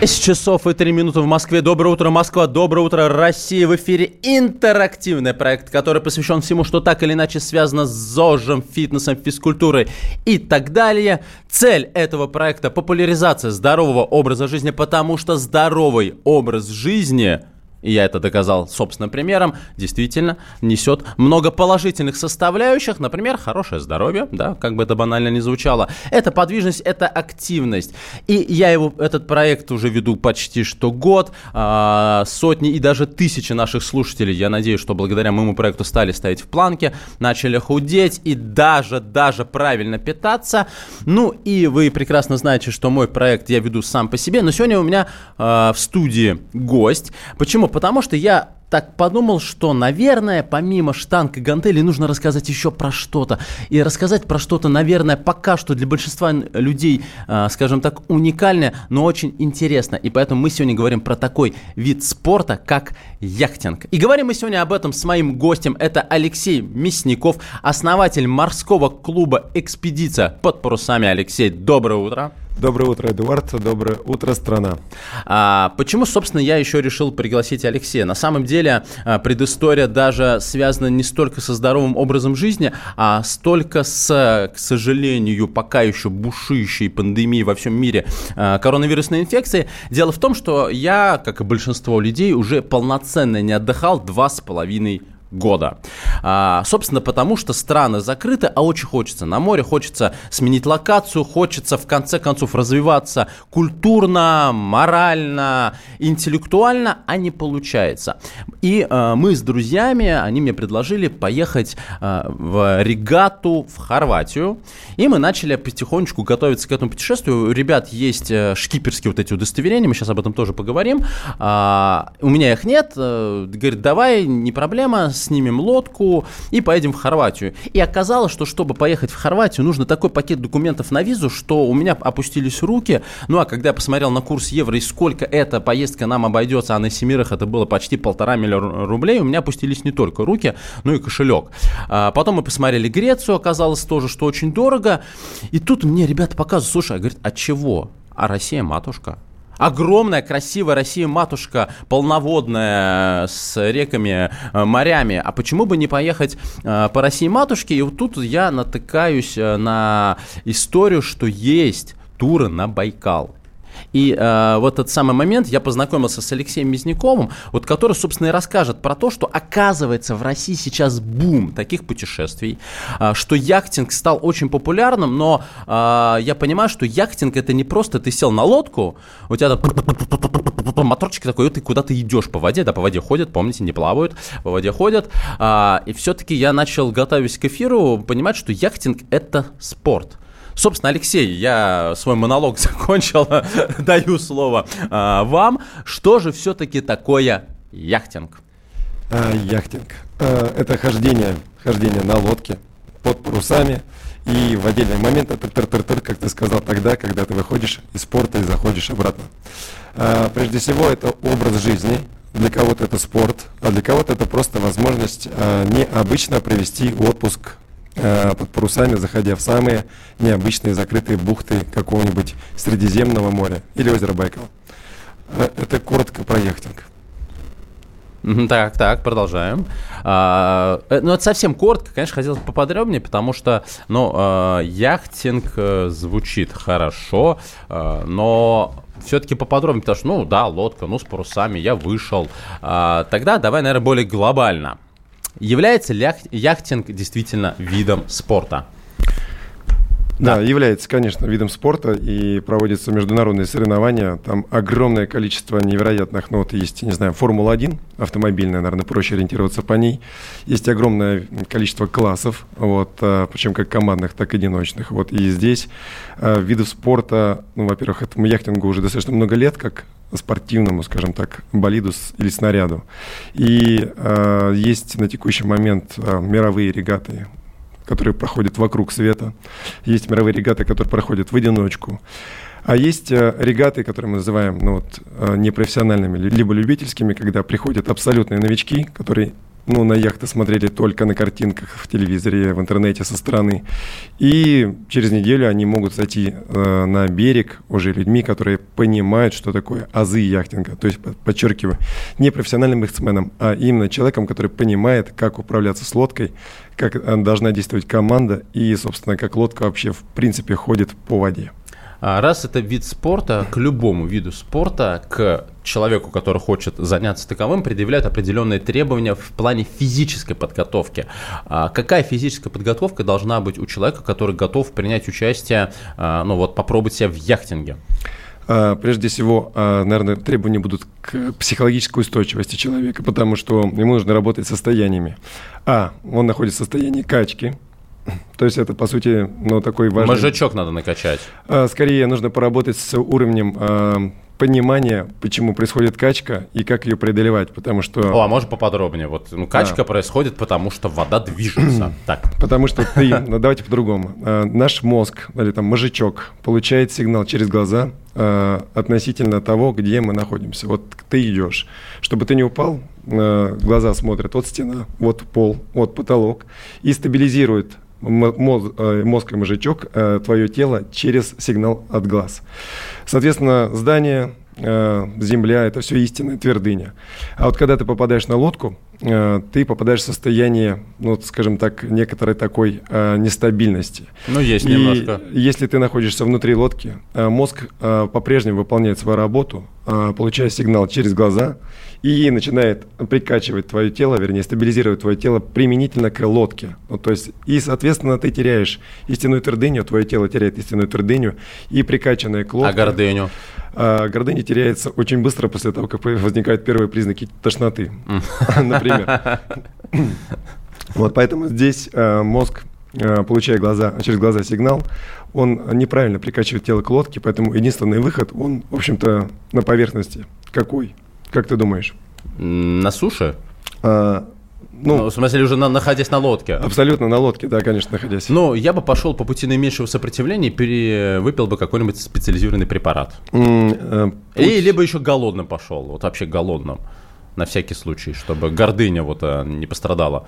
10 часов и 3 минуты в Москве. Доброе утро, Москва. Доброе утро, Россия. В эфире интерактивный проект, который посвящен всему, что так или иначе связано с ЗОЖем, фитнесом, физкультурой и так далее. Цель этого проекта – популяризация здорового образа жизни, потому что здоровый образ жизни – и я это доказал собственным примером, действительно несет много положительных составляющих, например, хорошее здоровье, да, как бы это банально не звучало. Это подвижность, это активность. И я его, этот проект уже веду почти что год, а, сотни и даже тысячи наших слушателей, я надеюсь, что благодаря моему проекту стали ставить в планке, начали худеть и даже, даже правильно питаться. Ну и вы прекрасно знаете, что мой проект я веду сам по себе, но сегодня у меня а, в студии гость. Почему? Потому что я так подумал, что, наверное, помимо штанг и гантелей нужно рассказать еще про что-то. И рассказать про что-то, наверное, пока что для большинства людей, э, скажем так, уникальное, но очень интересно. И поэтому мы сегодня говорим про такой вид спорта, как яхтинг. И говорим мы сегодня об этом с моим гостем. Это Алексей Мясников, основатель морского клуба «Экспедиция» под парусами. Алексей, доброе утро. Доброе утро, Эдуард. Доброе утро, страна. А, почему, собственно, я еще решил пригласить Алексея? На самом деле, а, предыстория даже связана не столько со здоровым образом жизни, а столько с, к сожалению, пока еще бушующей пандемией во всем мире а, коронавирусной инфекции. Дело в том, что я, как и большинство людей, уже полноценно не отдыхал два с половиной года. А, собственно, потому что страны закрыты, а очень хочется на море, хочется сменить локацию, хочется в конце концов развиваться культурно, морально, интеллектуально, а не получается. И а, мы с друзьями, они мне предложили поехать а, в регату в Хорватию, и мы начали потихонечку готовиться к этому путешествию. У ребят есть э, шкиперские вот эти удостоверения, мы сейчас об этом тоже поговорим. А, у меня их нет, э, говорит, давай, не проблема, снимем лодку и поедем в Хорватию. И оказалось, что чтобы поехать в Хорватию, нужно такой пакет документов на визу, что у меня опустились руки. Ну а когда я посмотрел на курс евро и сколько эта поездка нам обойдется, а на семерых это было почти полтора миллиона рублей, у меня опустились не только руки, но и кошелек. А потом мы посмотрели Грецию, оказалось тоже, что очень дорого. И тут мне ребята показывают, слушай, а говорит, от чего? А Россия матушка. Огромная, красивая Россия-матушка, полноводная, с реками, э, морями. А почему бы не поехать э, по России-матушке? И вот тут я натыкаюсь э, на историю, что есть туры на Байкал. И э, вот этот самый момент я познакомился с Алексеем Мизняковым, вот который, собственно, и расскажет про то, что оказывается в России сейчас бум таких путешествий, э, что яхтинг стал очень популярным, но э, я понимаю, что яхтинг это не просто ты сел на лодку, у тебя там моторчик такой, и ты куда-то идешь по воде, да, по воде ходят, помните, не плавают, по воде ходят, э, и все-таки я начал, готовясь к эфиру, понимать, что яхтинг это спорт. Собственно, Алексей, я свой монолог закончил, даю слово а, вам. Что же все-таки такое яхтинг? А, яхтинг. А, это хождение, хождение на лодке под парусами. И в отдельный момент это тыр-тыр-тыр, как ты сказал тогда, когда ты выходишь из порта и заходишь обратно. А, прежде всего, это образ жизни. Для кого-то это спорт, а для кого-то это просто возможность а, необычно провести отпуск под парусами, заходя в самые необычные закрытые бухты какого-нибудь Средиземного моря или озера Байкал. Э, это коротко про яхтинг. Так, так, продолжаем. А, э, ну, это совсем коротко, конечно, хотелось поподробнее, потому что, ну, а, яхтинг звучит хорошо, а, но все-таки поподробнее, потому что, ну, да, лодка, ну, с парусами, я вышел. А, тогда давай, наверное, более глобально. Является ли яхтинг действительно видом спорта? Да, да, является, конечно, видом спорта и проводятся международные соревнования. Там огромное количество невероятных, вот есть, не знаю, Формула-1 автомобильная, наверное, проще ориентироваться по ней. Есть огромное количество классов, вот, а, причем как командных, так и одиночных. Вот, и здесь а, видов спорта, ну, во-первых, этому яхтингу уже достаточно много лет, как спортивному, скажем так, болиду или снаряду. И э, есть на текущий момент э, мировые регаты, которые проходят вокруг света. Есть мировые регаты, которые проходят в одиночку. А есть э, регаты, которые мы называем ну, вот, э, непрофессиональными, либо любительскими, когда приходят абсолютные новички, которые ну, на яхты смотрели только на картинках в телевизоре, в интернете со стороны. И через неделю они могут зайти э, на берег уже людьми, которые понимают, что такое азы яхтинга. То есть, подчеркиваю, не профессиональным яхтсменом, а именно человеком, который понимает, как управляться с лодкой, как э, должна действовать команда и, собственно, как лодка вообще в принципе ходит по воде. А раз это вид спорта, к любому виду спорта, к человеку, который хочет заняться таковым, предъявляют определенные требования в плане физической подготовки. А какая физическая подготовка должна быть у человека, который готов принять участие, а, ну вот попробовать себя в яхтинге? Прежде всего, наверное, требования будут к психологической устойчивости человека, потому что ему нужно работать состояниями. А, он находится в состоянии качки, то есть это, по сути, ну, такой важный... Мозжечок надо накачать. А, скорее нужно поработать с уровнем а, понимания, почему происходит качка и как ее преодолевать, потому что... О, а можно поподробнее? Вот, ну, качка а. происходит, потому что вода движется. так. Потому что ты... Ну, давайте по-другому. А, наш мозг, или там мозжечок, получает сигнал через глаза относительно того, где мы находимся. Вот ты идешь. Чтобы ты не упал, глаза смотрят, вот стена, вот пол, вот потолок, и стабилизирует э, мозг и мозжечок э, твое тело через сигнал от глаз. Соответственно, здание, земля – это все истинная твердыня. А вот когда ты попадаешь на лодку, ты попадаешь в состояние, ну, скажем так, некоторой такой нестабильности. Ну, есть и немножко. если ты находишься внутри лодки, мозг по-прежнему выполняет свою работу, получая сигнал через глаза – и начинает прикачивать твое тело, вернее, стабилизировать твое тело применительно к лодке. Ну, то есть, и, соответственно, ты теряешь истинную твердыню, твое тело теряет истинную твердыню, и прикачанное к лодке... А гордыню? А, гордыня теряется очень быстро после того, как возникают первые признаки тошноты, например. Вот поэтому здесь а, мозг а, получая глаза, через глаза сигнал, он неправильно прикачивает тело к лодке, поэтому единственный выход, он, в общем-то, на поверхности. Какой? Как ты думаешь? На суше? А, ну, ну, в смысле, уже на, находясь на лодке. Абсолютно на лодке, да, конечно, находясь. Ну, я бы пошел по пути наименьшего сопротивления и пере... выпил бы какой-нибудь специализированный препарат. Mm, э, путь... И либо еще голодным пошел, вот вообще голодным, на всякий случай, чтобы гордыня вот а, не пострадала.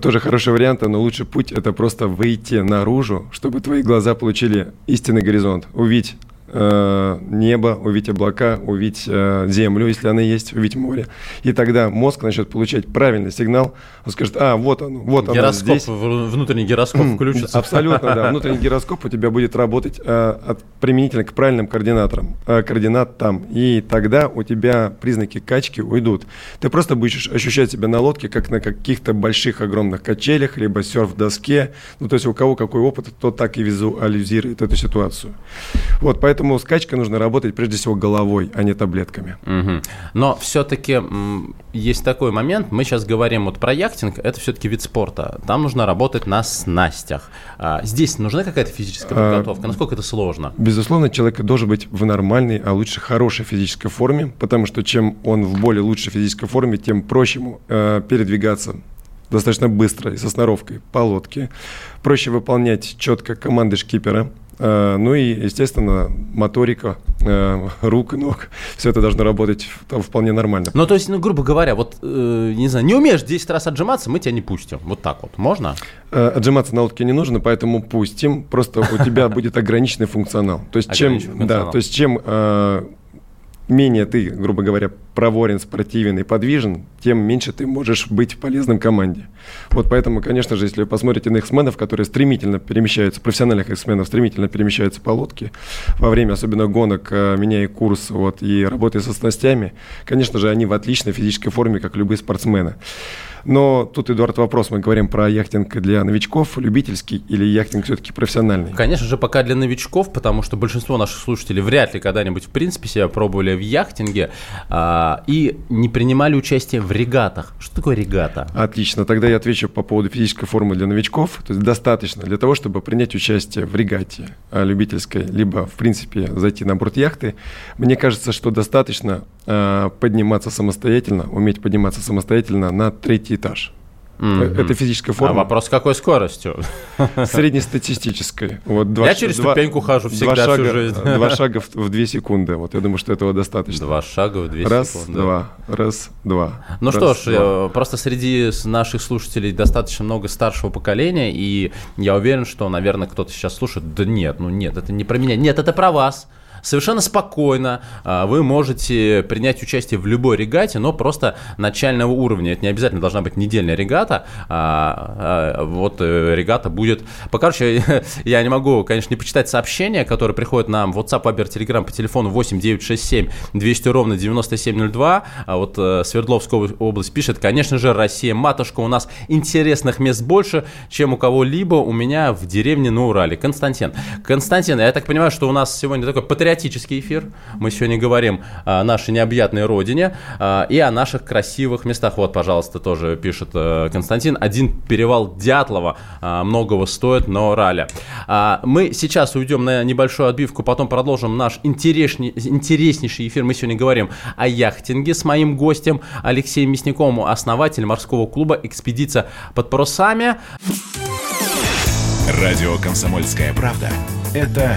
Тоже хороший вариант, но лучший путь – это просто выйти наружу, чтобы твои глаза получили истинный горизонт, увидеть э, небо, увидеть облака, увидеть э, землю, если она есть, увидеть море. И тогда мозг начнет получать правильный сигнал. Он скажет, а, вот он, вот он Гироскоп, здесь. внутренний гироскоп включится. Абсолютно, да. Внутренний гироскоп у тебя будет работать э, от, применительно к правильным координаторам, э, координатам. И тогда у тебя признаки качки уйдут. Ты просто будешь ощущать себя на лодке, как на каких-то больших огромных качелях, либо серф-доске. Ну, то есть у кого какой опыт, тот так и визуализирует эту ситуацию. Вот, поэтому Поэтому с качкой нужно работать прежде всего головой, а не таблетками. Угу. Но все-таки есть такой момент, мы сейчас говорим вот про яхтинг, это все-таки вид спорта. Там нужно работать на снастях. А, здесь нужна какая-то физическая а, подготовка? Насколько это сложно? Безусловно, человек должен быть в нормальной, а лучше хорошей физической форме, потому что чем он в более лучшей физической форме, тем проще ему э, передвигаться достаточно быстро и со сноровкой по лодке. Проще выполнять четко команды шкипера – ну и, естественно, моторика э, рук и ног. Все это должно работать вполне нормально. Ну, то есть, ну, грубо говоря, вот, э, не знаю, не умеешь 10 раз отжиматься, мы тебя не пустим. Вот так вот. Можно? Отжиматься на лодке не нужно, поэтому пустим. Просто у тебя будет ограниченный функционал. То есть, чем, да, то есть, чем менее ты, грубо говоря, проворен, спортивен и подвижен, тем меньше ты можешь быть полезным команде. Вот поэтому, конечно же, если вы посмотрите на эксменов, которые стремительно перемещаются, профессиональных эксменов стремительно перемещаются по лодке, во время особенно гонок, э, меняя курс вот, и работая со снастями, конечно же, они в отличной физической форме, как любые спортсмены. Но тут, Эдуард, вопрос. Мы говорим про яхтинг для новичков, любительский или яхтинг все-таки профессиональный? Конечно же, пока для новичков, потому что большинство наших слушателей вряд ли когда-нибудь, в принципе, себя пробовали в яхтинге а, и не принимали участие в регатах. Что такое регата? Отлично. Тогда я отвечу по поводу физической формы для новичков. То есть достаточно для того, чтобы принять участие в регате а, любительской, либо, в принципе, зайти на борт яхты. Мне кажется, что достаточно а, подниматься самостоятельно, уметь подниматься самостоятельно на третий этаж. Mm-hmm. Это физическая форма. А вопрос, какой скоростью? Среднестатистической. Вот два, я через два, ступеньку хожу всегда два шага, всю жизнь. Два шага в, в две секунды. Вот я думаю, что этого достаточно. Два шага в две раз, секунды. Два, раз, два. Ну раз, что ж, два. Э, просто среди наших слушателей достаточно много старшего поколения, и я уверен, что, наверное, кто-то сейчас слушает, да нет, ну нет, это не про меня. Нет, это про вас совершенно спокойно а, вы можете принять участие в любой регате, но просто начального уровня. Это не обязательно должна быть недельная регата, а, а вот э, регата будет... Покороче, я не могу, конечно, не почитать сообщения, которые приходят нам в WhatsApp, Viber, Telegram по телефону 8 967 200 ровно 9702. А вот э, Свердловская область пишет, конечно же, Россия матушка, у нас интересных мест больше, чем у кого-либо у меня в деревне на Урале. Константин. Константин, я так понимаю, что у нас сегодня такой патриотический патриотический эфир. Мы сегодня говорим о нашей необъятной родине а, и о наших красивых местах. Вот, пожалуйста, тоже пишет э, Константин. Один перевал Дятлова а, многого стоит, но ралли. А, мы сейчас уйдем на небольшую отбивку, потом продолжим наш интересней, интереснейший эфир. Мы сегодня говорим о яхтинге с моим гостем Алексеем Мясниковым, основатель морского клуба «Экспедиция под парусами». Радио «Комсомольская правда» — это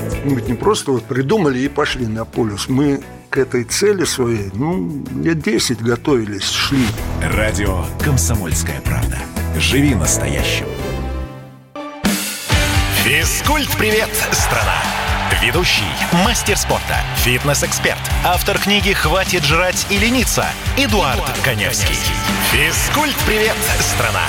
Мы ведь не просто вот придумали и пошли на полюс. Мы к этой цели своей, ну, лет 10 готовились, шли. Радио «Комсомольская правда». Живи настоящим. Физкульт-привет, страна! Ведущий, мастер спорта, фитнес-эксперт, автор книги «Хватит жрать и лениться» Эдуард, Эдуард Коневский. Физкульт-привет, страна!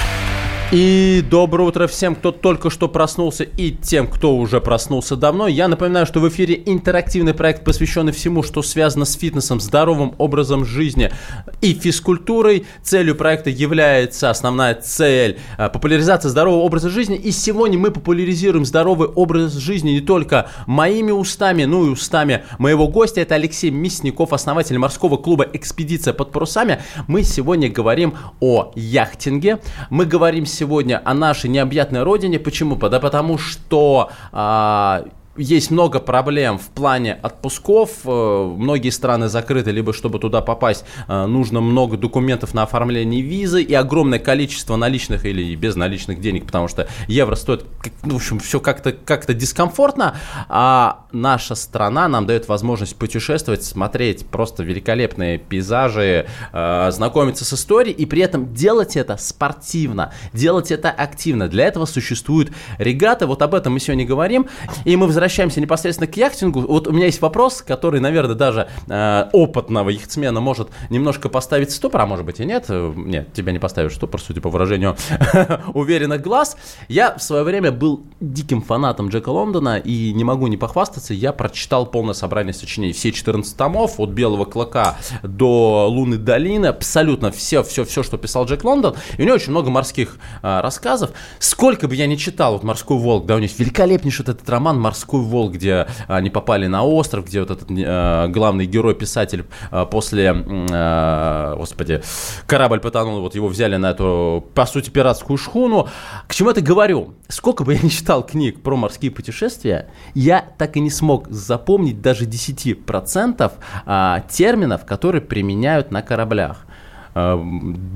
И доброе утро всем, кто только что проснулся и тем, кто уже проснулся давно. Я напоминаю, что в эфире интерактивный проект, посвященный всему, что связано с фитнесом, здоровым образом жизни и физкультурой. Целью проекта является основная цель э, – популяризация здорового образа жизни. И сегодня мы популяризируем здоровый образ жизни не только моими устами, но и устами моего гостя. Это Алексей Мясников, основатель морского клуба «Экспедиция под парусами». Мы сегодня говорим о яхтинге. Мы говорим сегодня сегодня о нашей необъятной родине. Почему? Да потому что а, есть много проблем в плане отпусков. Э, многие страны закрыты, либо чтобы туда попасть, э, нужно много документов на оформление визы и огромное количество наличных или безналичных денег, потому что евро стоит, ну, в общем, все как-то как дискомфортно. А наша страна нам дает возможность путешествовать, смотреть просто великолепные пейзажи, э, знакомиться с историей и при этом делать это спортивно, делать это активно. Для этого существуют регаты. Вот об этом мы сегодня говорим. И мы возвращаемся непосредственно к яхтингу. Вот у меня есть вопрос, который, наверное, даже э, опытного яхтсмена может немножко поставить в стопор, а может быть и нет. Нет, тебя не поставишь в стопор, судя по выражению уверенных глаз. Я в свое время был диким фанатом Джека Лондона и не могу не похвастаться, я прочитал полное собрание сочинений. Все 14 томов, от Белого Клыка до Луны Долины, абсолютно все, все, все, что писал Джек Лондон. И у него очень много морских э, рассказов. Сколько бы я ни читал, вот «Морской волк», да, у него есть великолепнейший этот роман «Морской морской волк, где они попали на остров, где вот этот э, главный герой-писатель э, после, э, господи, корабль потонул, вот его взяли на эту, по сути, пиратскую шхуну. К чему это говорю? Сколько бы я ни читал книг про морские путешествия, я так и не смог запомнить даже 10% э, терминов, которые применяют на кораблях э,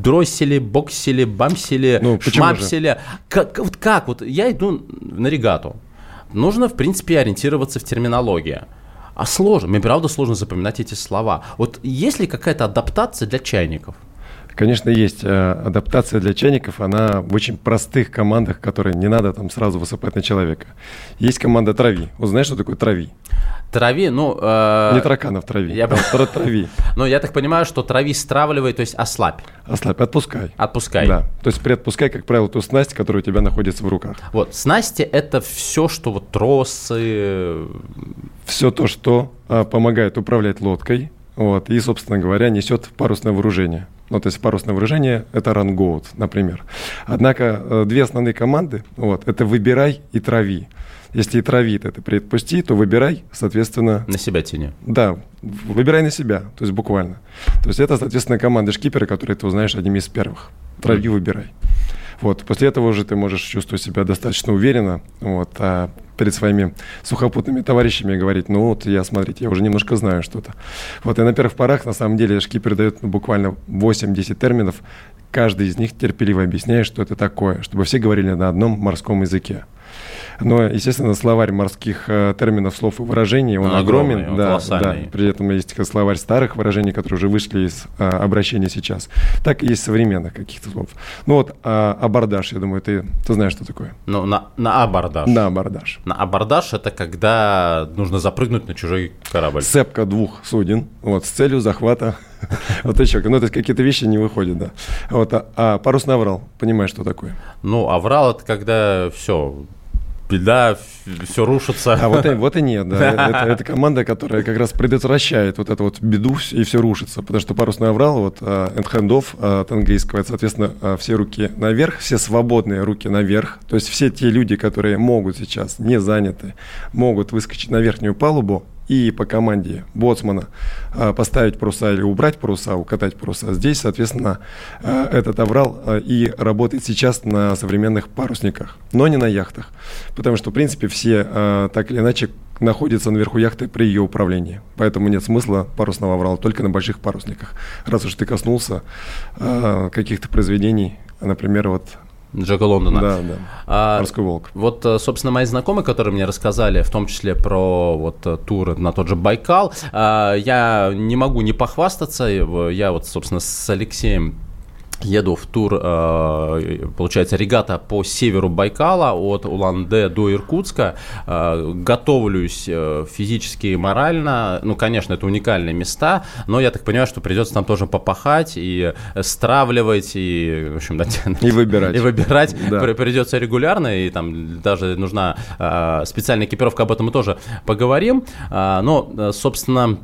дроссели, боксели, бамсели, ну, шмапсели. Как, вот как? Вот я иду на регату нужно, в принципе, ориентироваться в терминологии. А сложно, мне правда сложно запоминать эти слова. Вот есть ли какая-то адаптация для чайников? Конечно, есть э, адаптация для чайников, она в очень простых командах, которые не надо там сразу высыпать на человека. Есть команда трави. Вот знаешь, что такое трави? Трави, ну... э, Не тараканов трави, я бы- тра- трави. Ну, я так понимаю, что трави стравливай, то есть ослабь, Ослабь, отпускай. отпускай. Да, то есть приотпускай, как правило, ту снасть, которая у тебя находится в руках. Вот, снасти это все, что вот тросы, Все то, что а, помогает управлять лодкой, вот, и, собственно говоря, несет парусное вооружение. Ну, то есть парусное вооружение – это рангоут, например. Однако э, две основные команды вот, – это «выбирай» и «трави». Если и «трави» это «предпусти», то «выбирай», соответственно, на себя тяни. да, выбирай на себя, то есть буквально. То есть это, соответственно, команда шкипера, которые ты узнаешь одними из первых. Трави, выбирай. Вот, после этого уже ты можешь чувствовать себя достаточно уверенно, вот, а перед своими сухопутными товарищами говорить, ну вот я, смотрите, я уже немножко знаю что-то. Вот, и на первых порах, на самом деле, шкипер дает ну, буквально 8-10 терминов, каждый из них терпеливо объясняет, что это такое, чтобы все говорили на одном морском языке. Но, естественно, словарь морских э, терминов, слов и выражений, он Он огромный, огромен. он да, да. колоссальный. При этом есть словарь старых выражений, которые уже вышли из а, обращения сейчас, так и есть современных каких-то слов. Ну вот, а, абордаж, я думаю, ты, ты знаешь, что такое? Ну, на, на абордаж. На абордаж. На абордаж это когда нужно запрыгнуть на чужой корабль. Сцепка двух суден, вот, с целью захвата. Вот еще, ну, то есть какие-то вещи не выходят, да. Вот, а, а парусный аврал, понимаешь, что такое? Ну, аврал это когда все, беда, все рушится. А вот и, вот и нет, да. Это, это команда, которая как раз предотвращает вот эту вот беду и все рушится. Потому что парусный аврал, вот энд хендов от английского, это, соответственно, а, все руки наверх, все свободные руки наверх. То есть все те люди, которые могут сейчас, не заняты, могут выскочить на верхнюю палубу и по команде боцмана а, поставить паруса или убрать паруса, укатать паруса. Здесь, соответственно, а, этот аврал а, и работает сейчас на современных парусниках, но не на яхтах. Потому что, в принципе, все так или иначе находятся наверху яхты при ее управлении. Поэтому нет смысла парусного аврала только на больших парусниках. Раз уж ты коснулся каких-то произведений, например, вот Джека Лондона. да, да, А, «Морской волк». Вот, э, собственно, мои знакомые, которые мне рассказали, в том числе про вот э, тур на тот же Байкал, а, я не могу не похвастаться. В- Я вот, собственно, с Алексеем еду в тур, э, получается, регата по северу Байкала от Улан-Удэ до Иркутска. Э, Готовлюсь э, физически и морально. Ну, конечно, это уникальные места, но я так понимаю, что придется там тоже попахать и стравливать, и, в общем, да, И выбирать. и выбирать Да. при- придется регулярно, и там даже нужна специальная экипировка, об этом мы тоже поговорим. Но, собственно,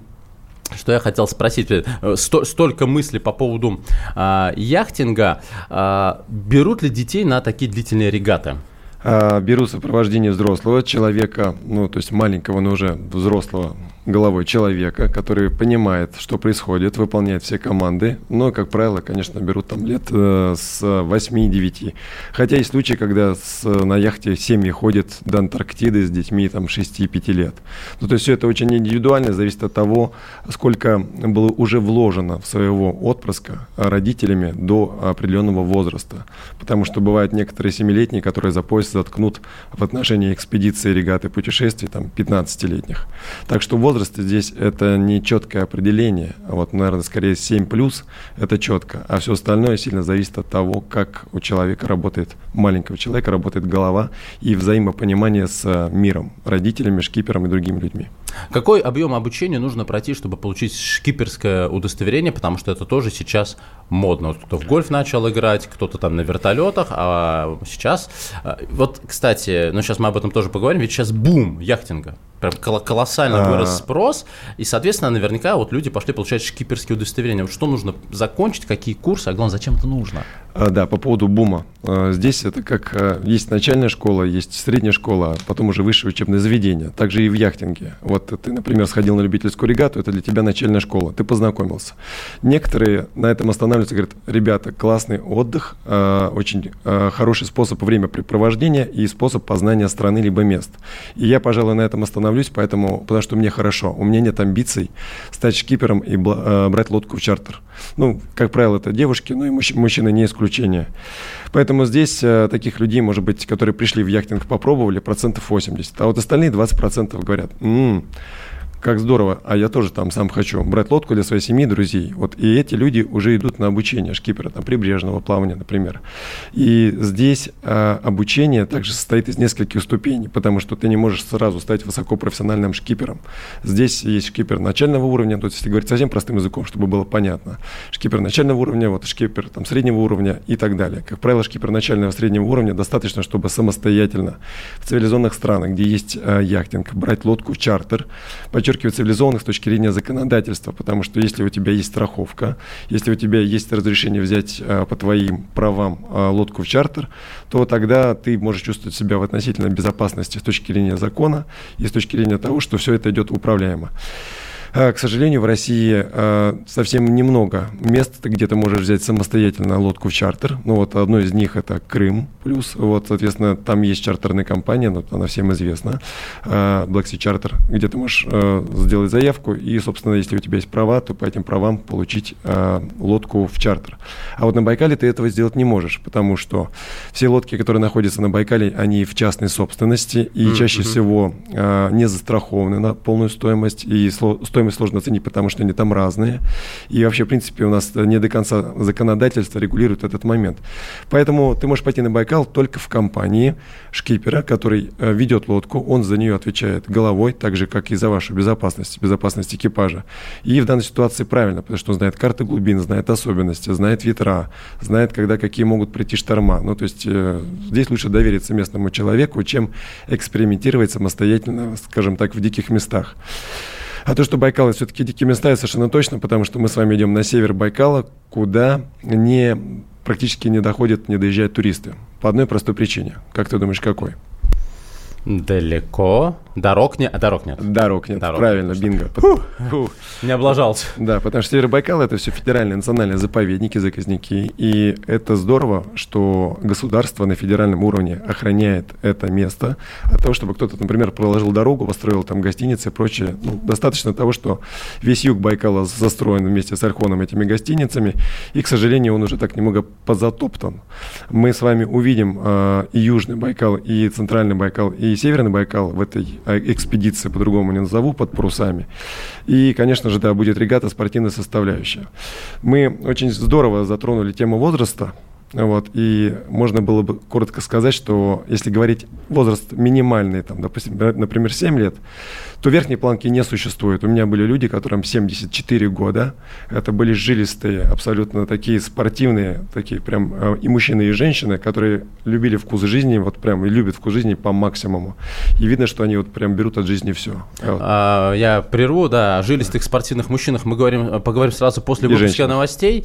что я хотел спросить, э, сто- столько мыслей по поводу а, яхтинга. А, берут ли детей на такие длительные регаты? А, берут сопровождение взрослого человека, ну, то есть маленького, но уже взрослого головой человека, который понимает, что происходит, выполняет все команды. Но, как правило, конечно, берут там лет э, с 8-9. Хотя есть случаи, когда с- на яхте семьи ходят до Антарктиды с детьми там 6-5 лет. Ну, то есть все это очень индивидуально, зависит от того, сколько было уже вложено в своего отпрыска родителями до определенного возраста. Потому что бывают некоторые семилетние, которые за пояс заткнут в отношении экспедиции, регаты, путешествий, там, 15-летних. Так что возраст здесь это не четкое определение. Вот, наверное, скорее 7 плюс это четко. А все остальное сильно зависит от того, как у человека работает, маленького человека работает голова и взаимопонимание с э, миром, родителями, шкипером и другими людьми. Какой объем обучения нужно пройти, чтобы получить шкиперское удостоверение, потому что это тоже сейчас модно. Вот кто в гольф начал играть, кто-то там на вертолетах, а сейчас... а, Вот, кстати, ну сейчас мы об этом тоже поговорим, ведь сейчас бум яхтинга. Прям кол- колоссально А. вырос спрос, и, соответственно, наверняка вот люди пошли получать шкиперские удостоверения. Вот что нужно закончить, какие курсы, а главное, зачем это нужно? А, Да, по поводу бума. А, Здесь это как а, есть начальная школа, есть средняя школа, потом уже высшее учебное заведение. Также и в яхтинге. Вот ты, например, сходил на любительскую регату, это для тебя начальная школа, ты познакомился. Некоторые на этом останавливаются говорят, ребята, классный отдых, очень хороший способ времяпрепровождения и способ познания страны либо мест. И я, пожалуй, на этом остановлюсь, поэтому, потому что мне хорошо. У меня нет амбиций стать шкипером и брать лодку в чартер. Ну, как правило, это девушки, ну и мужч- мужчины не исключение. Поэтому здесь э, таких людей, может быть, которые пришли в яхтинг, попробовали, процентов 80. А вот остальные 20% говорят, «М, как здорово, а я тоже там сам хочу брать лодку для своей семьи, друзей. Вот и эти люди уже идут на обучение шкипера, там, прибрежного плавания, например. И здесь а, обучение также состоит из нескольких ступеней, потому что ты не можешь сразу стать высокопрофессиональным шкипером. Здесь есть шкипер начального уровня, то есть если говорить совсем простым языком, чтобы было понятно. Шкипер начального уровня, вот шкипер там, среднего уровня и так далее. Как правило, шкипер начального среднего уровня достаточно, чтобы самостоятельно в цивилизованных странах, где есть а, яхтинг, брать лодку чартер, подчеркиваю, цивилизованных с точки зрения законодательства, потому что если у тебя есть страховка, если у тебя есть разрешение взять а, по твоим правам а, лодку в чартер, то тогда ты можешь чувствовать себя в относительной безопасности с точки зрения закона и с точки зрения того, что все это идет управляемо. А, К сожалению, в России а, совсем немного мест, где ты можешь взять самостоятельно лодку в чартер. Ну вот одно из них это Крым, плюс вот, соответственно, там есть чартерная компания, но она всем известна, а, Black Sea Charter, где ты можешь сделать заявку и, собственно, если у тебя есть права, то по этим правам получить лодку в чартер. А вот на Байкале ты этого сделать не можешь, потому что все лодки, которые находятся на Байкале, они в частной собственности и чаще всего не застрахованы на полную стоимость и сло- стоимость сложно оценить, потому что они там разные. И вообще, в принципе, у нас не до конца законодательство регулирует этот момент. Поэтому ты можешь пойти на Байкал только в компании шкипера, который э, ведет лодку, он за нее отвечает головой, так же, как и за вашу безопасность, безопасность экипажа. И в данной ситуации правильно, потому что он знает карты глубин, знает особенности, знает ветра, знает, когда какие могут прийти шторма. Ну, то есть э, здесь лучше довериться местному человеку, чем экспериментировать самостоятельно, скажем так, в диких местах. А то, что Байкал это все-таки дикие места, это совершенно точно, потому что мы с вами идем на север Байкала, куда не, практически не доходят, не доезжают туристы. По одной простой причине. Как ты думаешь, какой? Далеко. Дорог нет. А дорог нет. Дорог нет. Дорог, Правильно, бинго. Фух. Не облажался. Да, потому что Северобайкал это все федеральные национальные заповедники, заказники. И это здорово, что государство на федеральном уровне охраняет это место от того, чтобы кто-то, например, проложил дорогу, построил там гостиницы и прочее. Ну, достаточно того, что весь юг Байкала застроен вместе с Архоном этими гостиницами. И, к сожалению, он уже так немного позатоптан. Мы с вами увидим э, и Южный Байкал, и Центральный Байкал, и Северный Байкал в этой э, экспедиции, по-другому не назову, под парусами. И, конечно же, да, будет регата спортивная составляющая. Мы очень здорово затронули тему возраста. Вот, и можно было бы коротко сказать, что если говорить возраст минимальный, там, допустим, например, 7 лет, то верхней планки не существует. У меня были люди, которым 74 года. Это были жилистые, абсолютно такие спортивные, такие прям э, и мужчины, и женщины, которые любили вкус жизни, вот прям и любят вкус жизни по максимуму. И видно, что они вот прям берут от жизни все. А, я прерву, да, о жилистых спортивных мужчинах мы говорим, поговорим сразу после И выпуска новостей.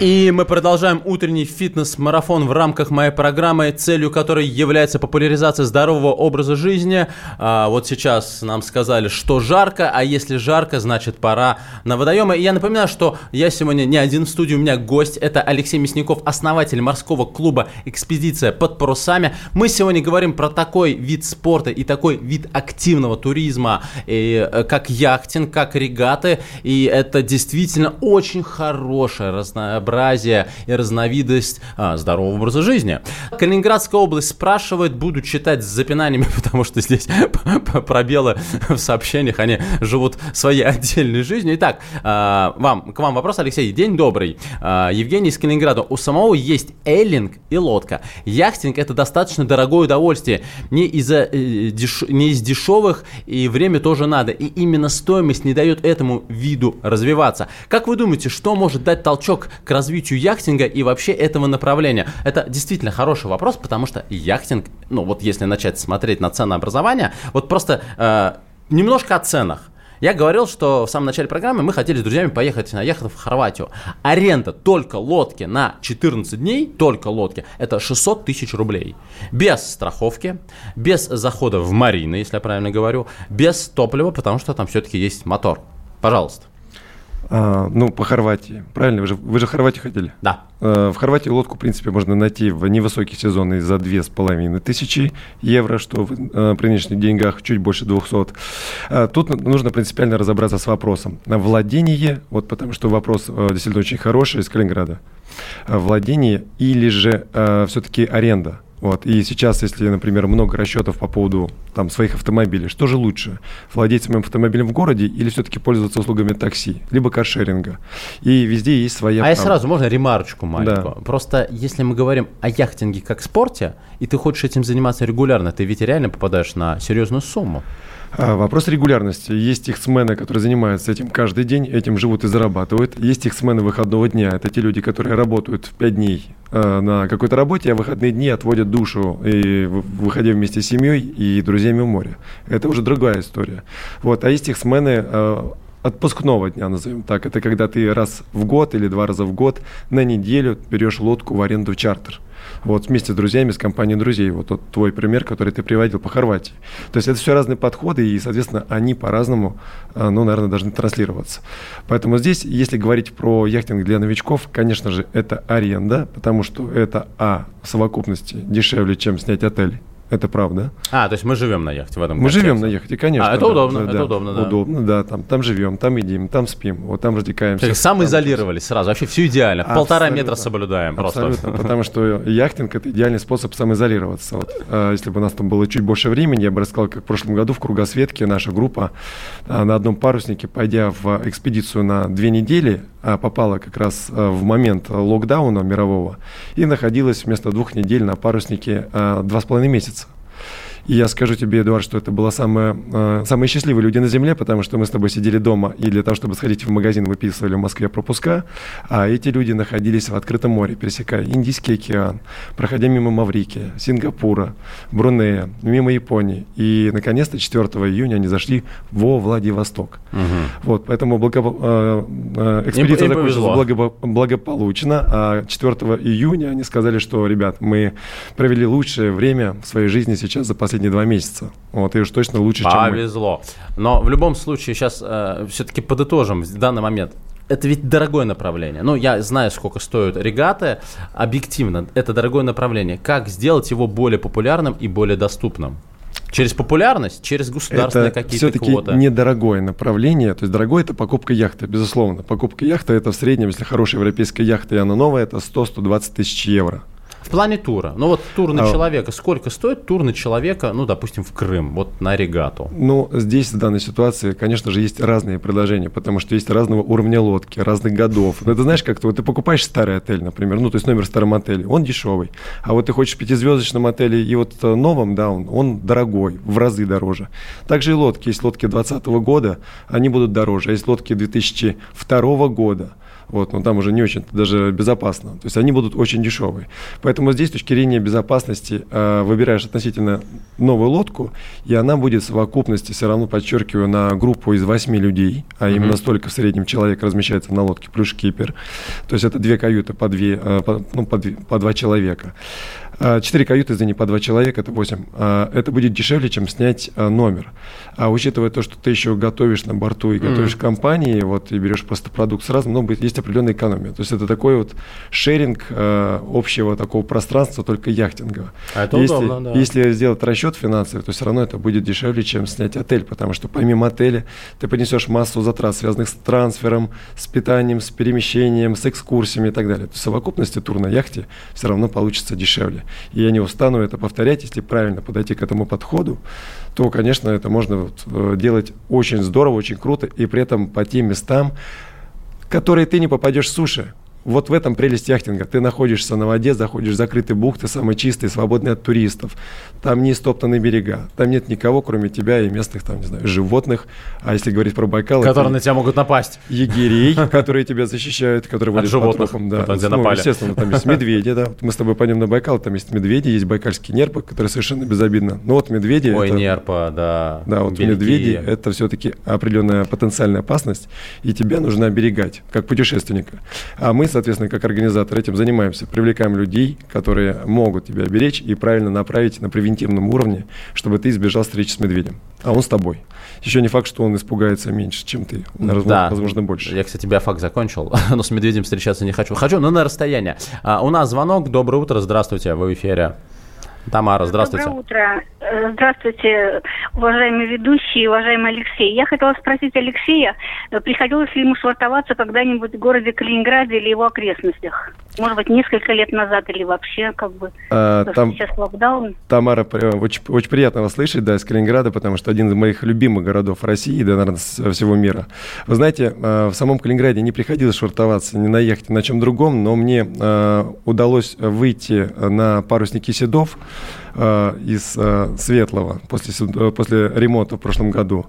И мы продолжаем утренний фитнес-марафон в рамках моей программы, целью которой является популяризация здорового образа жизни. А, вот сейчас нам сказали, что жарко, а если жарко, значит пора на водоемы. И я напоминаю, что я сегодня не один в студии, у меня гость. Это Алексей Мясников, основатель морского клуба «Экспедиция под парусами». Мы сегодня говорим про такой вид спорта и такой вид активного туризма, и, э, как яхтинг, как регаты. И это действительно очень хорошее разнообразие и разновидность а, здорового образа жизни. Калининградская область спрашивает, буду читать с запинаниями, потому что здесь пробелы в сообщениях, они живут своей отдельной жизнью. Итак, а, вам, к вам вопрос, Алексей. День добрый. А, Евгений из Калининграда. У самого есть эллинг и лодка. Яхтинг это достаточно дорогое удовольствие. Не, из-за, э, деш- не из дешевых, и время тоже надо. И именно стоимость не дает этому виду развиваться. Как вы думаете, что может дать толчок к развитию яхтинга и вообще этого направления? Это действительно хороший вопрос, потому что яхтинг, ну вот если начать смотреть на ценообразование, вот просто э, немножко о ценах. Я говорил, что в самом начале программы мы хотели с друзьями поехать на яхту в Хорватию. Аренда только лодки на 14 дней, только лодки, это 600 тысяч рублей. Без страховки, без захода в марины, если я правильно говорю, без топлива, потому что там все-таки есть мотор. Пожалуйста. А, ну, по Хорватии. Правильно? Вы же, вы же в Хорватию ходили? Да. Э, В Хорватии лодку, в принципе, можно найти в невысокий сезон и за две с половиной тысячи евро, что в э, при нынешних деньгах чуть больше 200. Э, Тут нужно принципиально разобраться с вопросом. На Владение, вот потому что вопрос э, действительно очень хороший из Калининграда. Э, Владение или же все-таки аренда? Вот. И сейчас, если, например, много расчетов по поводу там, своих автомобилей, что же лучше? Владеть своим автомобилем в городе или все-таки пользоваться услугами такси, либо каршеринга? И везде есть своя А я правда. сразу, можно ремарочку маленькую? Да. Просто если мы говорим о яхтинге как спорте, и ты хочешь этим заниматься регулярно, ты ведь реально попадаешь на серьезную сумму. А, Вопрос регулярности. Есть техсмены, которые занимаются этим каждый день, этим живут и зарабатывают. Есть техсмены выходного дня. Это те люди, которые работают в 5 дней э, на какой-то работе, а выходные дни отводят душу, и выходя вместе с семьей и друзьями в море. Это уже другая история. Вот. А есть техсмены э, отпускного дня, назовем так. Это когда ты раз в год или два раза в год на неделю берешь лодку в аренду в чартер. Вот вместе с друзьями, с компанией друзей. Вот тот твой пример, который ты приводил по Хорватии. То есть это все разные подходы, и, соответственно, они по-разному, э, ну, наверное, должны транслироваться. Поэтому здесь, если говорить про яхтинг для новичков, конечно же, это аренда, потому что это, а, в совокупности дешевле, чем снять отель. Это правда. А, то есть мы живем на яхте в этом Мы контексте. живем на яхте, конечно. А, это да, удобно, да, это да. удобно, да. Удобно, да. Там, там живем, там едим, там спим, вот там развлекаемся. То есть Там- самоизолировались сразу, вообще все идеально. Полтора Абсолютно. метра соблюдаем просто. Абсолютно, потому что яхтинг это идеальный способ самоизолироваться. Вот, э, если бы у нас там было чуть больше времени, я бы рассказал, как в прошлом году в Кругосветке наша группа э, на одном паруснике, пойдя в экспедицию на две недели, попала как раз э, в момент локдауна мирового и находилась вместо двух недель на паруснике э, два с половиной месяца. И я скажу тебе, Эдуард, что это было самое, э, самые счастливые люди на Земле, потому что мы с тобой сидели дома и для того, чтобы сходить в магазин, выписывали в Москве пропуска, а эти люди находились в открытом море, пересекая Индийский океан, проходя мимо Маврикия, Сингапура, Брунея, мимо Японии. И, наконец-то, 4 июня они зашли во Владивосток. Вот, поэтому благо- э, э, экспедиция им закончилась повезло. благо- благополучно, а 4 июня они сказали, что, ребят, мы провели лучшее время в своей жизни сейчас за последние два месяца. Вот, и уж точно лучше, чем мы. Повезло. Но в любом случае сейчас все-таки подытожим в данный момент. Это ведь дорогое направление. Ну, я знаю, сколько стоят регаты. Объективно, это дорогое направление. Как сделать его более популярным и более доступным? Через популярность, через государственные Это какие-то все-таки квоты. недорогое направление. То есть дорогое это покупка яхты, безусловно. Покупка яхты это в среднем, если хорошая европейская яхта и она новая, это 100-120 тысяч евро. В плане тура. Ну вот тур на А- человека. Сколько стоит тур на человека, ну, допустим, в Крым, вот на регату? Ну, здесь, в данной ситуации, конечно же, есть разные предложения, потому что есть разного уровня лодки, разных годов. Ну, ты знаешь, как-то вот ты покупаешь старый отель, например, ну, то есть номер в старом отеле, он дешевый. А вот ты хочешь в пятизвездочном отеле и вот э, новом, да, он, он дорогой, в разы дороже. Также и лодки. Есть лодки 2020 года, они будут дороже. А есть лодки 2002 года, вот, но там уже не очень даже безопасно. То есть они будут очень дешевые. Поэтому здесь, с точки зрения безопасности, э, выбираешь относительно новую лодку, и она будет в совокупности, все равно подчеркиваю, на группу из 8 людей, а именно столько в среднем человек размещается на лодке, плюс шкипер. То есть это две каюты по, две, э, по, ну, по, две- по два человека. А, Четыре каюты, извини, по два человека, это 8. Это будет дешевле, чем снять а, номер. А учитывая то, что ты еще готовишь на борту и готовишь в компании, вот, и берешь просто продукт сразу, ну, будет- есть определенная экономия. То есть это такой вот шеринг общего такого пространства, только яхтингового. А это если, удобно, да. если сделать расчет финансовый, то все равно это будет дешевле, чем снять отель, потому что помимо отеля ты понесешь массу затрат, связанных с трансфером, с питанием, с перемещением, с экскурсиями и так далее. То есть в совокупности тур на яхте все равно получится дешевле. И я не устану это повторять, если правильно подойти к этому подходу, то, конечно, это можно э, делать очень здорово, очень круто, и при этом по тем местам, в которые ты не попадешь с суши. Вот в этом прелесть яхтинга. Ты находишься на воде, заходишь в закрытые бухты, самые чистые, свободные от туристов. Там не истоптаны берега. Там нет никого, кроме тебя и местных, там, не знаю, животных. А если говорить про Байкал... Которые на тебя могут напасть. егерей, которые тебя защищают, которые по животных, да. где Ну, напали. естественно, там есть медведи, да. Мы с тобой пойдем на Байкал, там есть медведи, есть байкальские нерпы, которые совершенно безобидно. Но вот медведи... Ой, нерпа, да. да, вот медведи – это все-таки определенная потенциальная опасность, и тебе нужно оберегать, как путешественника. А мы, соответственно, как организаторы этим занимаемся, привлекаем людей, которые могут тебя беречь и правильно направить на превентивном уровне, чтобы ты избежал встречи с медведем. А он с тобой. Еще не факт, что он испугается меньше, чем ты. Возможно, Да. возможно больше. Я, кстати, биофак закончил, но с медведем встречаться не хочу. Хочу, но на расстояние. А, у нас звонок. Доброе утро. Здравствуйте. Вы в эфире. Тамара, здравствуйте. Доброе утро. Э, Здравствуйте, уважаемый ведущий, уважаемый Алексей. Я хотела спросить Алексея, э, приходилось ли ему швартоваться когда-нибудь в городе Калининграде или его окрестностях? Может быть, несколько лет назад или вообще как бы... А, там- сейчас локдаун. Тамара, очень, очень приятно вас слышать, да, из Калининграда, потому что один из моих любимых городов России, да, наверное, с- всего мира. Вы знаете, в самом Калининграде не приходилось швартоваться ни на яхте, ни на чем другом, но мне удалось выйти на паруснике Седов э, из э, Светлого после, э, после ремонта в прошлом году.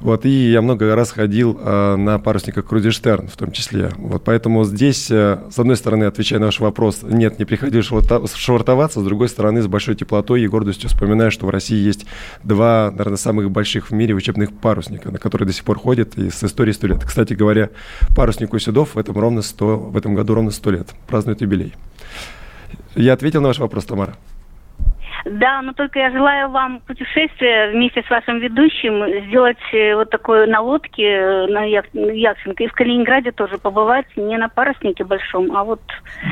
Вот, и я много раз ходил э, на парусниках Крузерштерн в том числе. Вот, поэтому здесь, э, с одной стороны, отвечая на ваш вопрос, нет, не шварта- швартоваться, с другой стороны, с большой теплотой и гордостью вспоминаю, что в России есть два, наверное, самых больших в мире учебных парусника, на которые до сих пор ходят и с историей 100 лет. Кстати говоря, паруснику Седов в этом, ровно 100, в этом году ровно 100 лет, празднует юбилей. Я ответил на ваш вопрос, Тамара? Да, но только я желаю вам путешествия вместе с вашим ведущим сделать э, вот такое на лодке, э, на яхт- на яхтинг. И в Калининграде тоже побывать не на паруснике большом, а вот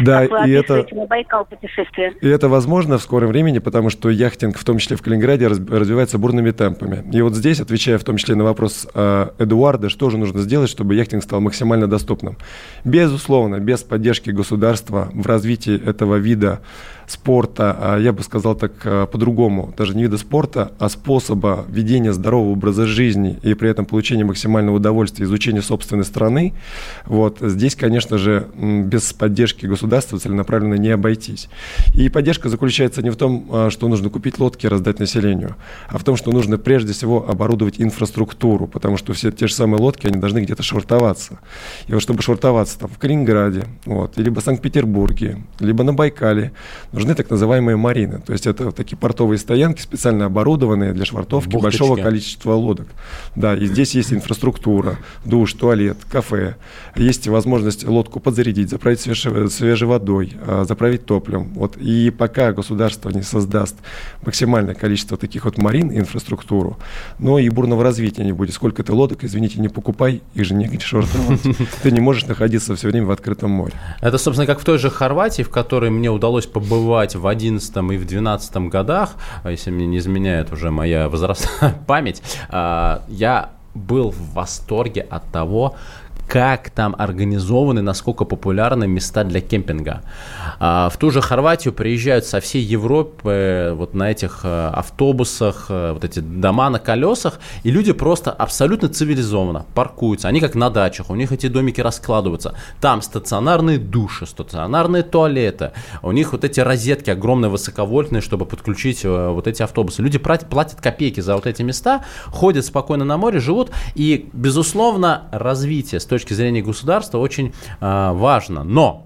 Да, и это- на Байкал путешествие. И это возможно в скором времени, потому что яхтинг, в том числе в Калининграде, раз- развивается бурными темпами. И вот здесь, отвечая в том числе на вопрос э, Эдуарда, что же нужно сделать, чтобы яхтинг стал максимально доступным? Безусловно, без поддержки государства в развитии этого вида спорта, а я бы сказал так э, по-другому, даже не вида спорта, а способа ведения здорового образа жизни и при этом получения максимального удовольствия, изучения собственной страны, вот здесь, конечно же, без поддержки государства целенаправленно не обойтись. И поддержка заключается не в том, а, что нужно купить лодки и раздать населению, а в том, что нужно прежде всего оборудовать инфраструктуру, потому что все те же самые лодки, они должны где-то швартоваться. И вот чтобы швартоваться там в Калининграде, вот, либо в Санкт-Петербурге, либо на Байкале, нужны так называемые марины. То есть это такие портовые стоянки, специально оборудованные для швартовки Бухточки. большого количества лодок. Да, и здесь есть инфраструктура, душ, туалет, кафе. Есть возможность лодку подзарядить, заправить свежей, свежей водой, а, заправить топливом. Вот. И пока государство не создаст максимальное количество таких вот марин, инфраструктуру, но и бурного развития не будет. Сколько ты лодок, извините, не покупай, их же негде швартовать. Ты не можешь находиться все время в открытом море. Это, собственно, как в той же Хорватии, в которой мне удалось побывать в 11 и в 12 годах, а если мне не изменяет уже моя возрастная память, а, я был в восторге от того, как там организованы, насколько популярны места для кемпинга. А, В ту же Хорватию приезжают со всей Европы вот на этих э, автобусах, э, вот эти дома на колесах, и люди просто абсолютно цивилизованно паркуются. Они как на дачах, у них эти домики раскладываются. Там стационарные души, стационарные туалеты, у них вот эти розетки огромные, высоковольтные, чтобы подключить э, вот эти автобусы. Люди платят копейки за вот эти места, ходят спокойно на море, живут, и, безусловно, развитие с точки зрения государства очень э, важно. Но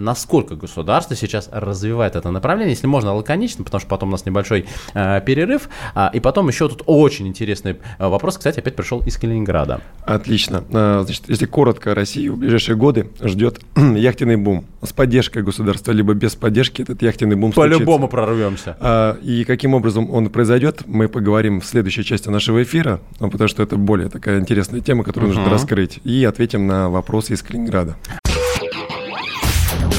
насколько государство сейчас развивает это направление, если можно лаконично, потому что потом у нас небольшой э, перерыв, А, и потом еще тут очень интересный э, вопрос, кстати, опять пришел из Калининграда. Отлично. А, Значит, если коротко, Россию в ближайшие годы ждет яхтенный бум. С поддержкой государства, либо без поддержки этот яхтенный бум По-любому прорвемся. А, И каким образом он произойдет, мы поговорим в следующей части нашего эфира, ну, потому что это более такая интересная тема, которую нужно Мгм. раскрыть, и ответим на вопросы из Калининграда.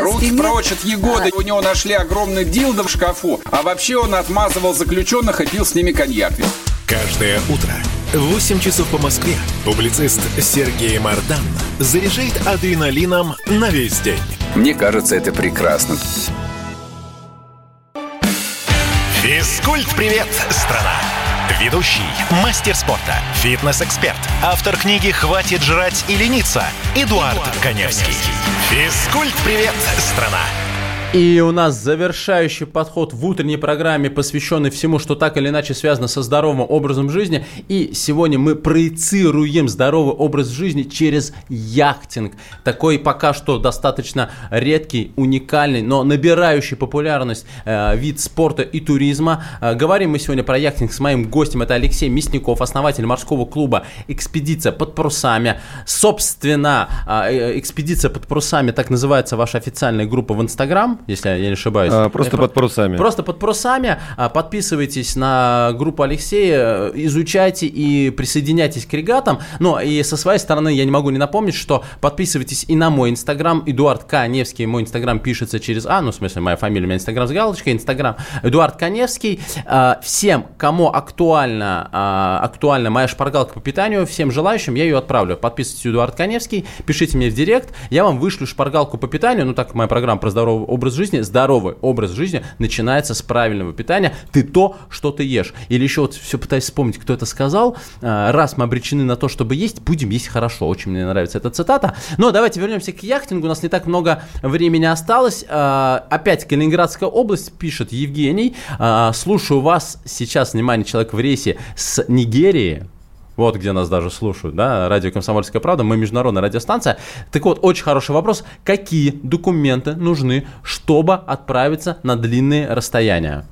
Руки прочь от Егоды. У него нашли огромный дилдо в шкафу. А вообще он отмазывал заключенных и пил с ними коньяк. Каждое утро в 8 часов по Москве публицист Сергей Мардан заряжает адреналином на весь день. Мне кажется, это прекрасно. Физкульт-привет, страна! Ведущий, мастер спорта, фитнес-эксперт, автор книги «Хватит жрать и лениться» Эдуард, Коневский. Физкульт-привет, страна! И у нас завершающий подход в утренней программе, посвященный всему, что так или иначе связано со здоровым образом жизни. И сегодня мы проецируем здоровый образ жизни через яхтинг. Такой пока что достаточно редкий, уникальный, но набирающий популярность э, вид спорта и туризма. Э, говорим мы сегодня про яхтинг с моим гостем. Это Алексей Мясников, основатель морского клуба «Экспедиция под парусами». Собственно, э, «Экспедиция под парусами» так называется ваша официальная группа в Инстаграм, если я не ошибаюсь. А, просто под парусами. Просто под парусами. А, Подписывайтесь на группу Алексея, изучайте и присоединяйтесь к регатам. Ну, и со своей стороны я не могу не напомнить, что подписывайтесь и на мой инстаграм, Эдуард Каневский. Мой инстаграм пишется через А, ну, в смысле, моя фамилия, у меня инстаграм с галочкой, инстаграм Эдуард Каневский. А, Всем, кому актуальна, а, актуальна моя шпаргалка по питанию, всем желающим я ее отправлю. Подписывайтесь, Эдуард Каневский, пишите мне в директ, я вам вышлю шпаргалку по питанию, ну, так моя программа про здоровый образ жизни. Здоровый образ жизни начинается с правильного питания. Ты то, что ты ешь. Или еще вот все пытаюсь вспомнить, кто это сказал. А, Раз мы обречены на то, чтобы есть, будем есть хорошо. Очень мне нравится эта цитата. Но давайте вернемся к яхтингу. У нас не так много времени осталось. А, Опять Калининградская область, пишет Евгений. А, Слушаю вас сейчас, внимание, человек в рейсе с Нигерии. Вот где нас даже слушают, да, радио «Комсомольская правда», мы международная радиостанция. Так вот, очень хороший вопрос. Какие документы нужны, чтобы отправиться на длинные расстояния?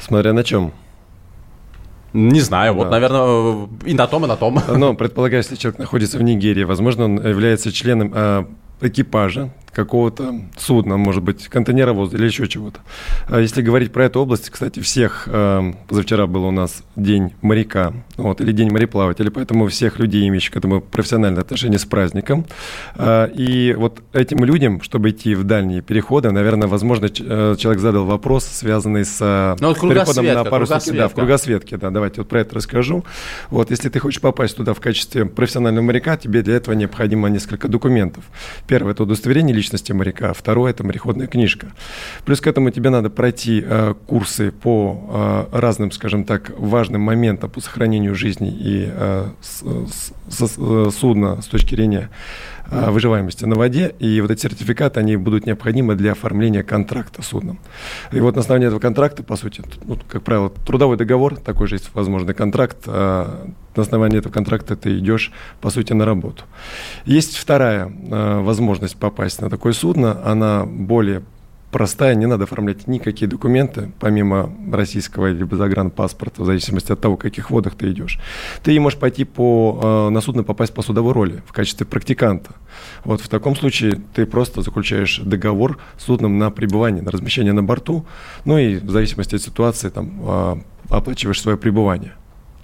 Смотря на чем. Не знаю, вот, Да. наверное, и на том, и на том. Ну, предполагаю, если человек находится в Нигерии, возможно, он является членом а, экипажа какого-то судна, может быть, контейнеровоза или еще чего-то. А Если говорить про эту область, кстати, всех, а, позавчера был у нас День моряка, вот, или День мореплавателя, поэтому всех людей, имеющих к этому профессиональное отношение с праздником. А, И вот этим людям, чтобы идти в дальние переходы, наверное, возможно, э, человек задал вопрос, связанный с а, Ну, вот переходом на паруснике. Да, в кругосветке, да, давайте вот про это расскажу. Вот, если ты хочешь попасть туда в качестве профессионального моряка, тебе для этого необходимо несколько документов. Первое – это удостоверение личности моряка, второе – это мореходная книжка. Плюс к этому тебе надо пройти э, курсы по э, разным, скажем так, важным моментам по сохранению жизни и э, с- с- с- э, судна с точки зрения э, выживаемости на воде. И вот эти сертификаты, они будут необходимы для оформления контракта судном. И вот на основании этого контракта, по сути, ну, как правило, трудовой договор, такой же есть возможный контракт, а на основании этого контракта ты идешь, по сути, на работу. Есть вторая э, возможность попасть на такое судно, она более простая, не надо оформлять никакие документы, помимо российского либо загранпаспорта, в зависимости от того, в каких водах ты идешь. Ты можешь пойти по, э, на судно попасть по судовой роли в качестве практиканта. Вот в таком случае ты просто заключаешь договор с судном на пребывание, на размещение на борту, ну и в зависимости от ситуации там э, оплачиваешь свое пребывание.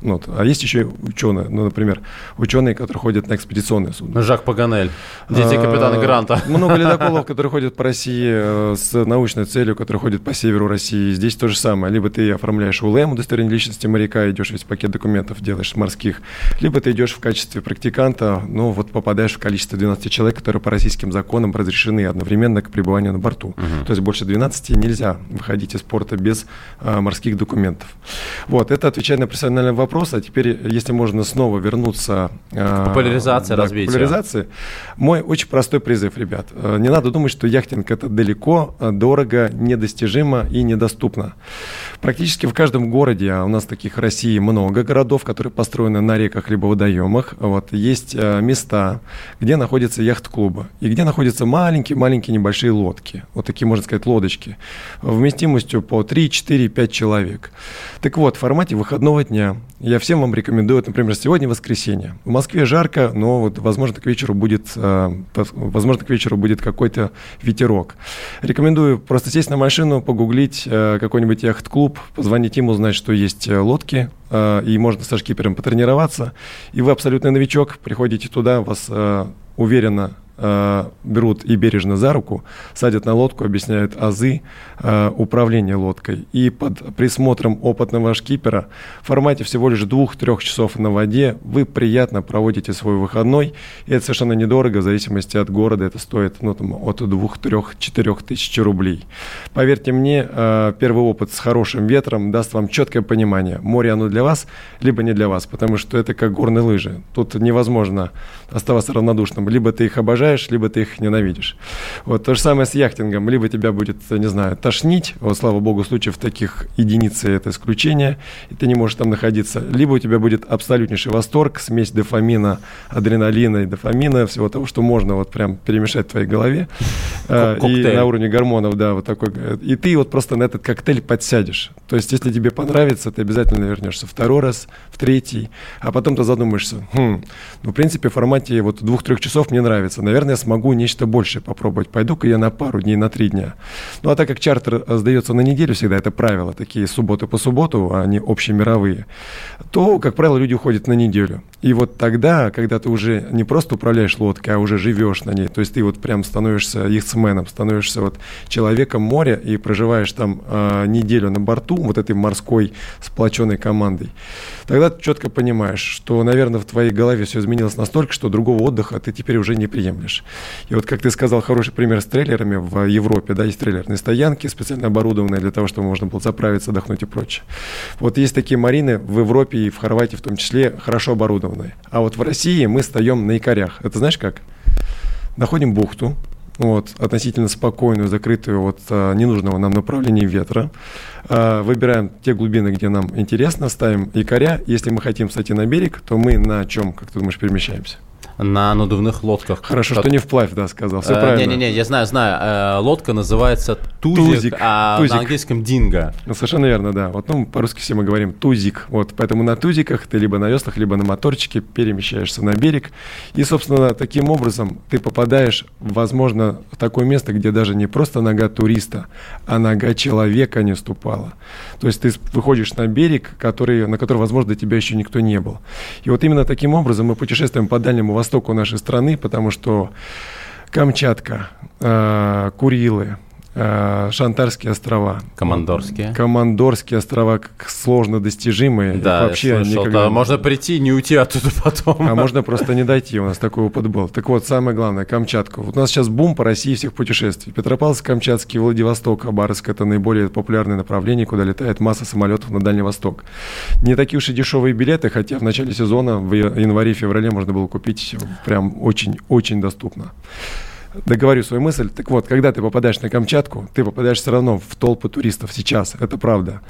Ну Вот. А есть еще ученые, ну, например, ученые, которые ходят на экспедиционное судно. Жак Паганель, дети А, капитана Гранта. Много ледоколов, которые ходят по России э, с научной целью, которые ходят по северу России. Здесь то же самое. Либо ты оформляешь УЛМ, удостоверение личности моряка, идешь весь пакет документов, делаешь морских, либо ты идешь в качестве практиканта, ну вот попадаешь в количество 12 человек, которые по российским законам разрешены одновременно к пребыванию на борту. То есть больше 12 нельзя выходить из порта без а, морских документов. Вот, это отвечая на профессиональный вопрос. А теперь, если можно снова вернуться... а, Популяризация, да, к развитие. популяризации, мой очень простой призыв, ребят. Э, Не надо думать, что яхтинг это далеко, э, дорого, недостижимо и недоступно. Практически в каждом городе, а у нас таких в России много городов, которые построены на реках либо водоемах, вот, есть э, места, где находятся яхт-клубы и где находятся маленькие-маленькие небольшие лодки, вот такие, можно сказать, лодочки, вместимостью по 3, 4, 5 человек. Так вот, в формате выходного дня я всем вам рекомендую, например, сегодня воскресенье. В Москве жарко, но вот, возможно, к вечеру будет, э, возможно, к вечеру будет какой-то ветерок. Рекомендую просто сесть на машину, погуглить э, какой-нибудь яхт-клуб, позвонить им, узнать, что есть э, лодки, э, и можно со шкипером потренироваться. И вы абсолютно новичок, приходите туда, вас э, уверенно берут и бережно за руку, садят на лодку, объясняют азы э, управления лодкой. И под присмотром опытного шкипера в формате всего лишь двух-трех часов на воде вы приятно проводите свой выходной. И это совершенно недорого, в зависимости от города. Это стоит ну, там, от 2-3-4 тысяч рублей. Поверьте мне, э, первый опыт с хорошим ветром даст вам четкое понимание, море оно для вас, либо не для вас, потому что это как горные лыжи. Тут невозможно оставаться равнодушным. Либо ты их обожаешь, либо ты их ненавидишь. Вот то же самое с яхтингом. Либо тебя будет, не знаю, тошнить, вот, слава богу, случаев таких единицы это исключение, и ты не можешь там находиться. Либо у тебя будет абсолютнейший восторг, смесь дофамина, адреналина и дофамина, всего того, что можно вот прям перемешать в твоей голове. Э, И на уровне гормонов, да, вот такой. э, И ты вот просто на этот коктейль подсядешь. То есть, если тебе понравится, ты обязательно вернешься второй раз, в третий, а потом ты задумаешься, хм, ну, в принципе, в формате вот двух-трех часов мне нравится. Наверное, я смогу нечто большее попробовать. Пойду-ка я на пару дней, на три дня. Ну, а так как чартер э, сдается на неделю всегда, это правило, такие субботы по субботу, а они общемировые, то, как правило, люди уходят на неделю. И вот тогда, когда ты уже не просто управляешь лодкой, а уже живешь на ней, то есть ты вот прям становишься яхтсменом, становишься вот человеком моря и проживаешь там э, неделю на борту вот этой морской сплоченной командой, тогда ты четко понимаешь, что, наверное, в твоей голове все изменилось настолько, что другого отдыха ты теперь уже не приемлешь. И вот, как ты сказал, хороший пример с трейлерами в Европе, да, есть трейлерные стоянки, специально оборудованные для того, чтобы можно было заправиться, отдохнуть и прочее. Вот есть такие марины в Европе и в Хорватии в том числе хорошо оборудованные. А вот в России мы стоим на якорях. Это знаешь как? Находим бухту, вот, относительно спокойную, закрытую от а, ненужного нам направления ветра. А, выбираем те глубины, где нам интересно, ставим якоря. Если мы хотим сойти на берег, то мы на чем, как ты думаешь, перемещаемся? На надувных лодках. Хорошо, что не вплавь, да, сказал. Все Э, правильно. Не-не-не, я знаю, знаю. Э, Лодка называется тузик, Тузик, а тузик. на английском динго. Ну, совершенно верно, да. Вот, ну, по-русски все мы говорим тузик. Вот, поэтому на тузиках ты либо на веслах, либо на моторчике перемещаешься на берег. И, собственно, таким образом ты попадаешь, возможно, в такое место, где даже не просто нога туриста, а нога человека не ступала. То есть ты выходишь на берег, который, на который, возможно, до тебя еще никто не был. И вот именно таким образом мы путешествуем по Дальнему Востоку нашей страны, потому что Камчатка, э, Курилы, Шантарские острова. Командорские. Командорские острова как сложно достижимые. Да, Их вообще я слышал, никогда- да, можно прийти и не уйти оттуда потом. а можно просто не дойти, у нас такой опыт был. Так вот, самое главное, Камчатку. Вот у нас сейчас бум по России всех путешествий. Петропавловск-Камчатский, Владивосток, Хабаровск – это наиболее популярные направления, куда летает масса самолетов на Дальний Восток. Не такие уж и дешевые билеты, хотя в начале сезона, в январе-феврале можно было купить прям очень-очень доступно. Договорю свою мысль. Так вот, когда ты попадаешь на Камчатку, ты попадаешь все равно в толпы туристов сейчас, это правда.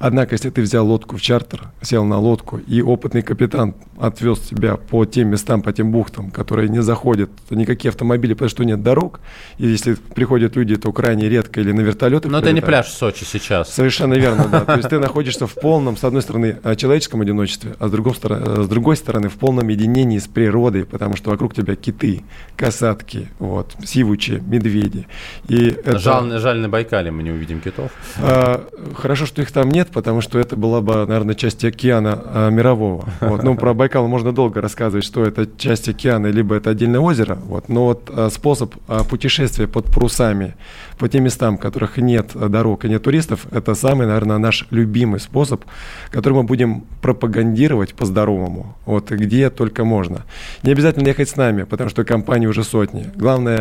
Однако, если ты взял лодку в чартер, сел на лодку, и опытный капитан отвез тебя по тем местам, по тем бухтам, которые не заходят никакие автомобили, потому что нет дорог, и если приходят люди, то крайне редко или на вертолетах Но это не пляж в Сочи сейчас. Совершенно верно, да. То есть ты находишься в полном, с одной стороны, э, человеческом одиночестве, а с другой, стороны, э, с другой стороны, в полном единении с природой, потому что вокруг тебя киты, касатки, вот, сивучи, медведи. И это, Жаль, жаль, на Байкале мы не увидим китов. а, хорошо, что их там нет, потому что это была бы, наверное, часть океана а, мирового. Вот. Ну, про Байкал можно долго рассказывать, что это часть океана, либо это отдельное озеро. Вот. Но вот а, способ а, путешествия под парусами по тем местам, в которых нет а, дорог и нет туристов, это самый, наверное, наш любимый способ, который мы будем пропагандировать по-здоровому, вот, где только можно. Не обязательно ехать с нами, потому что компаний уже сотни. Главное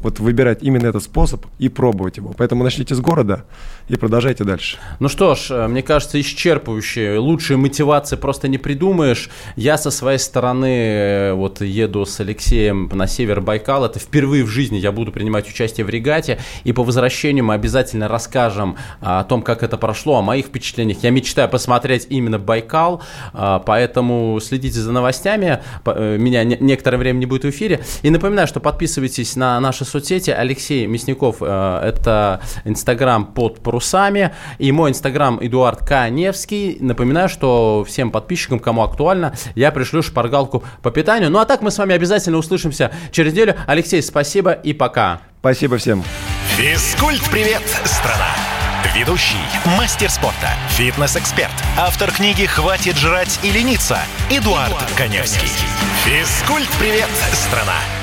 вот выбирать именно этот способ и пробовать его. Поэтому начните с города и продолжайте дальше. Ну что ж, э, мне кажется, исчерпывающие. Лучшей мотивации просто не придумаешь. Я со своей стороны э, вот еду с Алексеем на север Байкала. Это впервые в жизни я буду принимать участие в регате. И по возвращению мы обязательно расскажем а, о том, как это прошло, о моих впечатлениях. Я мечтаю посмотреть именно Байкал, а, поэтому следите за новостями. Э, Меня не- некоторое время не будет в эфире. И напоминаю, что подписывайтесь на наши соцсети. Алексей Мясников, это Инстаграм под парусами. И мой Инстаграм Эдуард К. Невский. Напоминаю, что всем подписчикам, кому актуально, я пришлю шпаргалку по питанию. Ну а так мы с вами обязательно услышимся через неделю. Алексей, спасибо и пока. Спасибо всем. Физкульт-привет, страна! Ведущий, мастер спорта, фитнес-эксперт, автор книги «Хватит жрать и лениться» Эдуард Коневский. Физкульт-привет, страна!